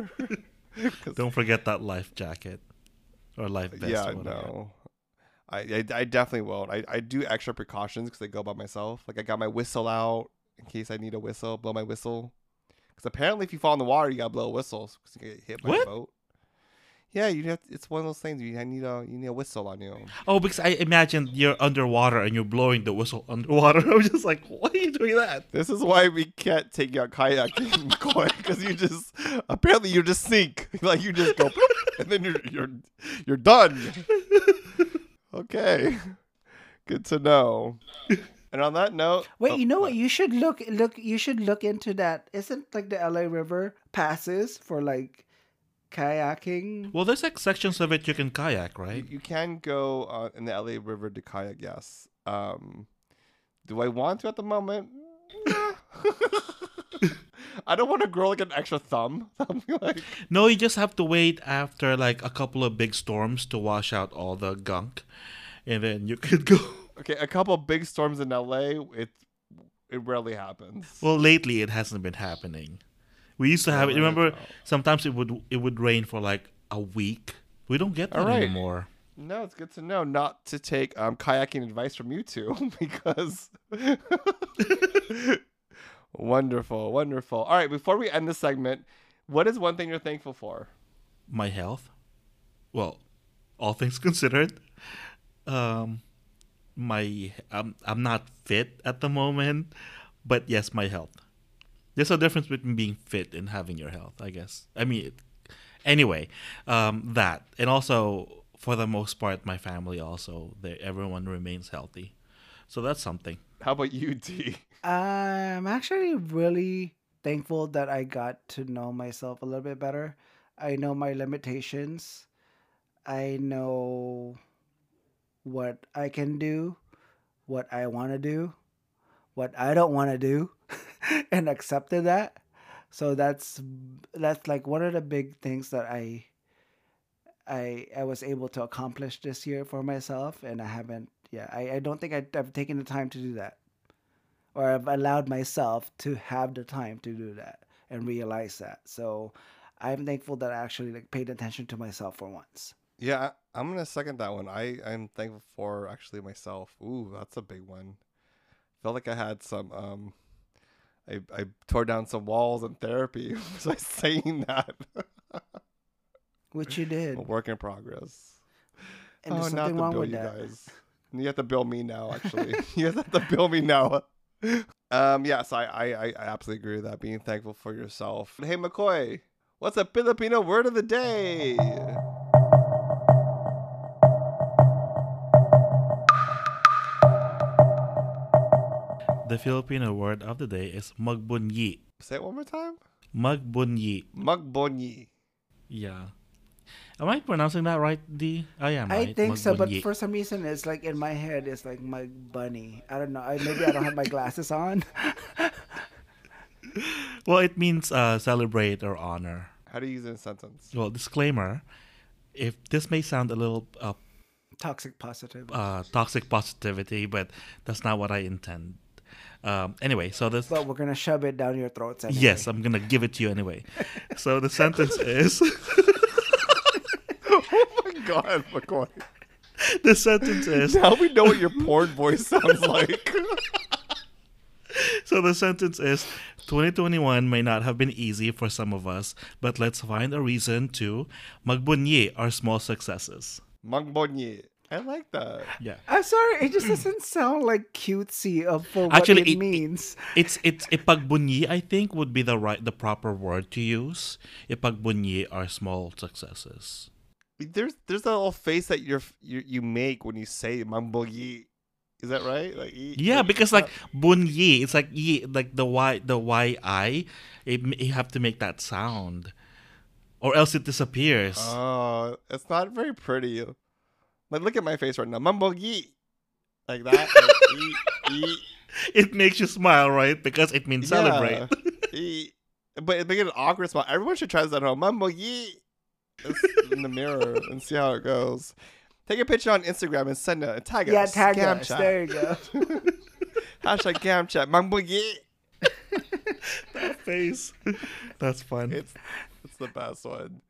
Don't forget that life jacket or life vest. yeah, or whatever. no. I, I, I definitely won't. I, I do extra precautions because I go by myself. Like I got my whistle out in case I need a whistle. Blow my whistle. Because apparently, if you fall in the water, you gotta blow a whistle because you get hit by What? a boat. Yeah, you have. It's one of those things. You need a you need a whistle on you. Oh, because I imagine you're underwater and you're blowing the whistle underwater. I'm just like, why are you doing that? This is why we can't take you out kayaking, because you just apparently you just sink, like you just go, and then you're you're you're done. Okay, good to know. And on that note, Wait, oh, you know what? You should look look. You should look into that. Isn't like the LA River passes for like kayaking? Well, there's like sections of it you can kayak, right? you can go uh, in the LA River to kayak, yes. Um, do I want to at the moment? I don't want to grow like an extra thumb. I'm like, No, you just have to wait after like a couple of big storms to wash out all the gunk, and then you could go. Okay, a couple big storms in LA, it it rarely happens. Well, lately it hasn't been happening. We used to have it. Remember, sometimes it would it would rain for like a week. We don't get that Alright. anymore. No, it's good to know not to take um, kayaking advice from you two because. wonderful, wonderful. All right, before we end the segment, what is one thing you're thankful for? My health. Well, all things considered, um, my I'm I'm not fit at the moment, but yes, my health. There's a difference between being fit and having your health, I guess. I mean, anyway, um, that and also for the most part, my family also, they, everyone remains healthy, so that's something. How about you, D? I'm actually really thankful that I got to know myself a little bit better. I know my limitations. I know what I can do, what I want to do, what I don't want to do, and accepted that. So that's that's like one of the big things that I I I was able to accomplish this year for myself, and I haven't. Yeah, I, I don't think I, I've taken the time to do that or I've allowed myself to have the time to do that and realize that. So I'm thankful that I actually like paid attention to myself for once. Yeah, I- I'm gonna second that one. I I'm thankful for actually myself. Ooh, that's a big one. Felt like I had some um, I I tore down some walls in therapy. Was I saying that? Which you did. a work in progress. And oh, not to bill with you that. guys. You have to bill me now. Actually, you have to bill me now. Um, yes, I, I I I absolutely agree with that. Being thankful for yourself. Hey, McCoy, what's a Filipino word of the day? The Filipino word of the day is magbunyi. Say it one more time. Magbunyi. Magbonyi. Yeah. Am I pronouncing that right, D? I am, I right? think so, but for some reason, it's like in my head, it's like my bunny. I don't know. I, maybe I don't have my glasses on. Well, it means uh, celebrate or honor. How do you use it in a sentence? Well, disclaimer: if this may sound a little uh, Toxic positive. uh, toxic positivity, but that's not what I intend. Um, anyway, so this. but we're gonna shove it down your throats. Anyway. Yes, I'm gonna give it to you anyway. so the sentence is oh my God, McCoy. the sentence is Now we know what your porn voice sounds like. so the sentence is 2021 may not have been easy for some of us, but let's find a reason to magbunyi our small successes. Magbonyi. I like that. Yeah. I'm sorry. It just doesn't sound like cutesy of for what Actually, it, it- means. It's it's ipagbunyi I think would be the right the proper word to use. Ipagbunyi are small successes. There's there's that little face that you're, you you make when you say mamboyi. Is that right? Like y- Yeah, because like uh, bunyi, it's like yi, like the y the y i, it, you have to make that sound, or else it disappears. Oh, it's not very pretty. Like, look at my face right now. Mambogi. Like that. like, it makes you smile, right? Because it means celebrate. yeah. But it makes it an awkward spot. Everyone should try this at home. Mambogi. in the mirror and see how it goes. Take a picture on Instagram and send it. Tag Yeah, us. tag Scam us. chat. There you go. Hashtag Gamchat. Mambogi. That face. That's fun. It's it's the best one.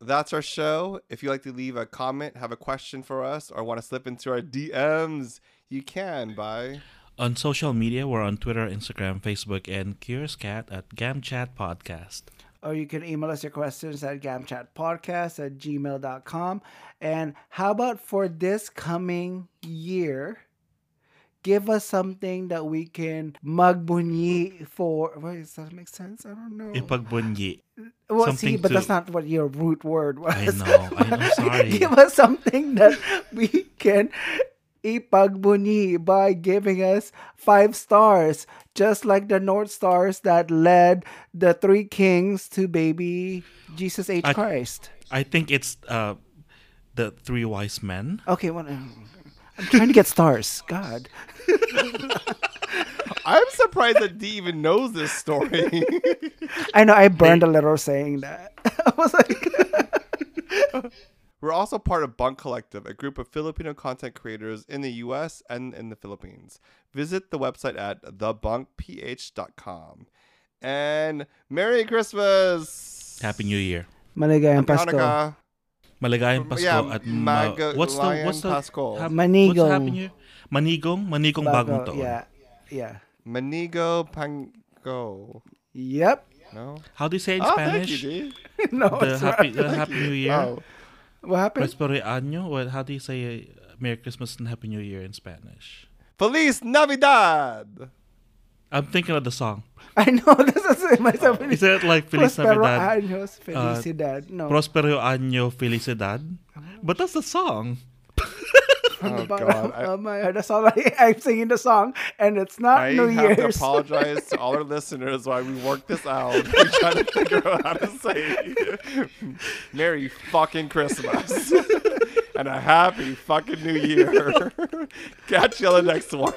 That's our show. If you'd like to leave a comment, have a question for us, or want to slip into our DMs, you can by on social media, we're on Twitter, Instagram, Facebook, and Curious Cat at Gamchat Podcast. or you can email us your questions at gamchatpodcast at gmail.com. And how about for this coming year, give us something that we can magbunyi for. Wait, does that make sense? I don't know. Ipagbunyi. well, see, but to- that's not what your root word was. I know, I know, sorry. give us something that we can ipagbunyi by giving us five stars, just like the North Stars that led the three kings to baby Jesus H. I- Christ. I think it's uh, the three wise men. Okay, well, I'm trying to get stars. God. I'm surprised that D even knows this story. I know I burned a little saying that. I was like, We're also part of Bunk Collective, a group of Filipino content creators in the US and in the Philippines. Visit the website at thebunkph.com. And Merry Christmas! Happy New Year. maligayang Happy Pasko. Maligayang Pasko Yeah, at ma- what's the what's the Pasko. hap- Manigong. What's Year? Manigong, Manigong bagong Bago, taon. Yeah, yeah. Manigo Pango. Yep. No? How do you say in Oh, thank Spanish? you. No, the it's happy the Happy New Year. Oh. What happened? Prospero año. What? How do you say uh, Merry Christmas and Happy New Year in Spanish? Feliz Navidad! I'm thinking of the song. I know this is myself. Uh, is it like Feliz Prospero Navidad? años, uh, felicidad. no. Prospero año felicidad. Oh. But that's the song. Oh, But, God. I, oh my god, that's all I, I'm singing the song, and it's not I New have Year's. to apologize to all our listeners while we work this out. We try to figure out how to say Merry fucking Christmas and a happy fucking New Year. Catch you on the next one.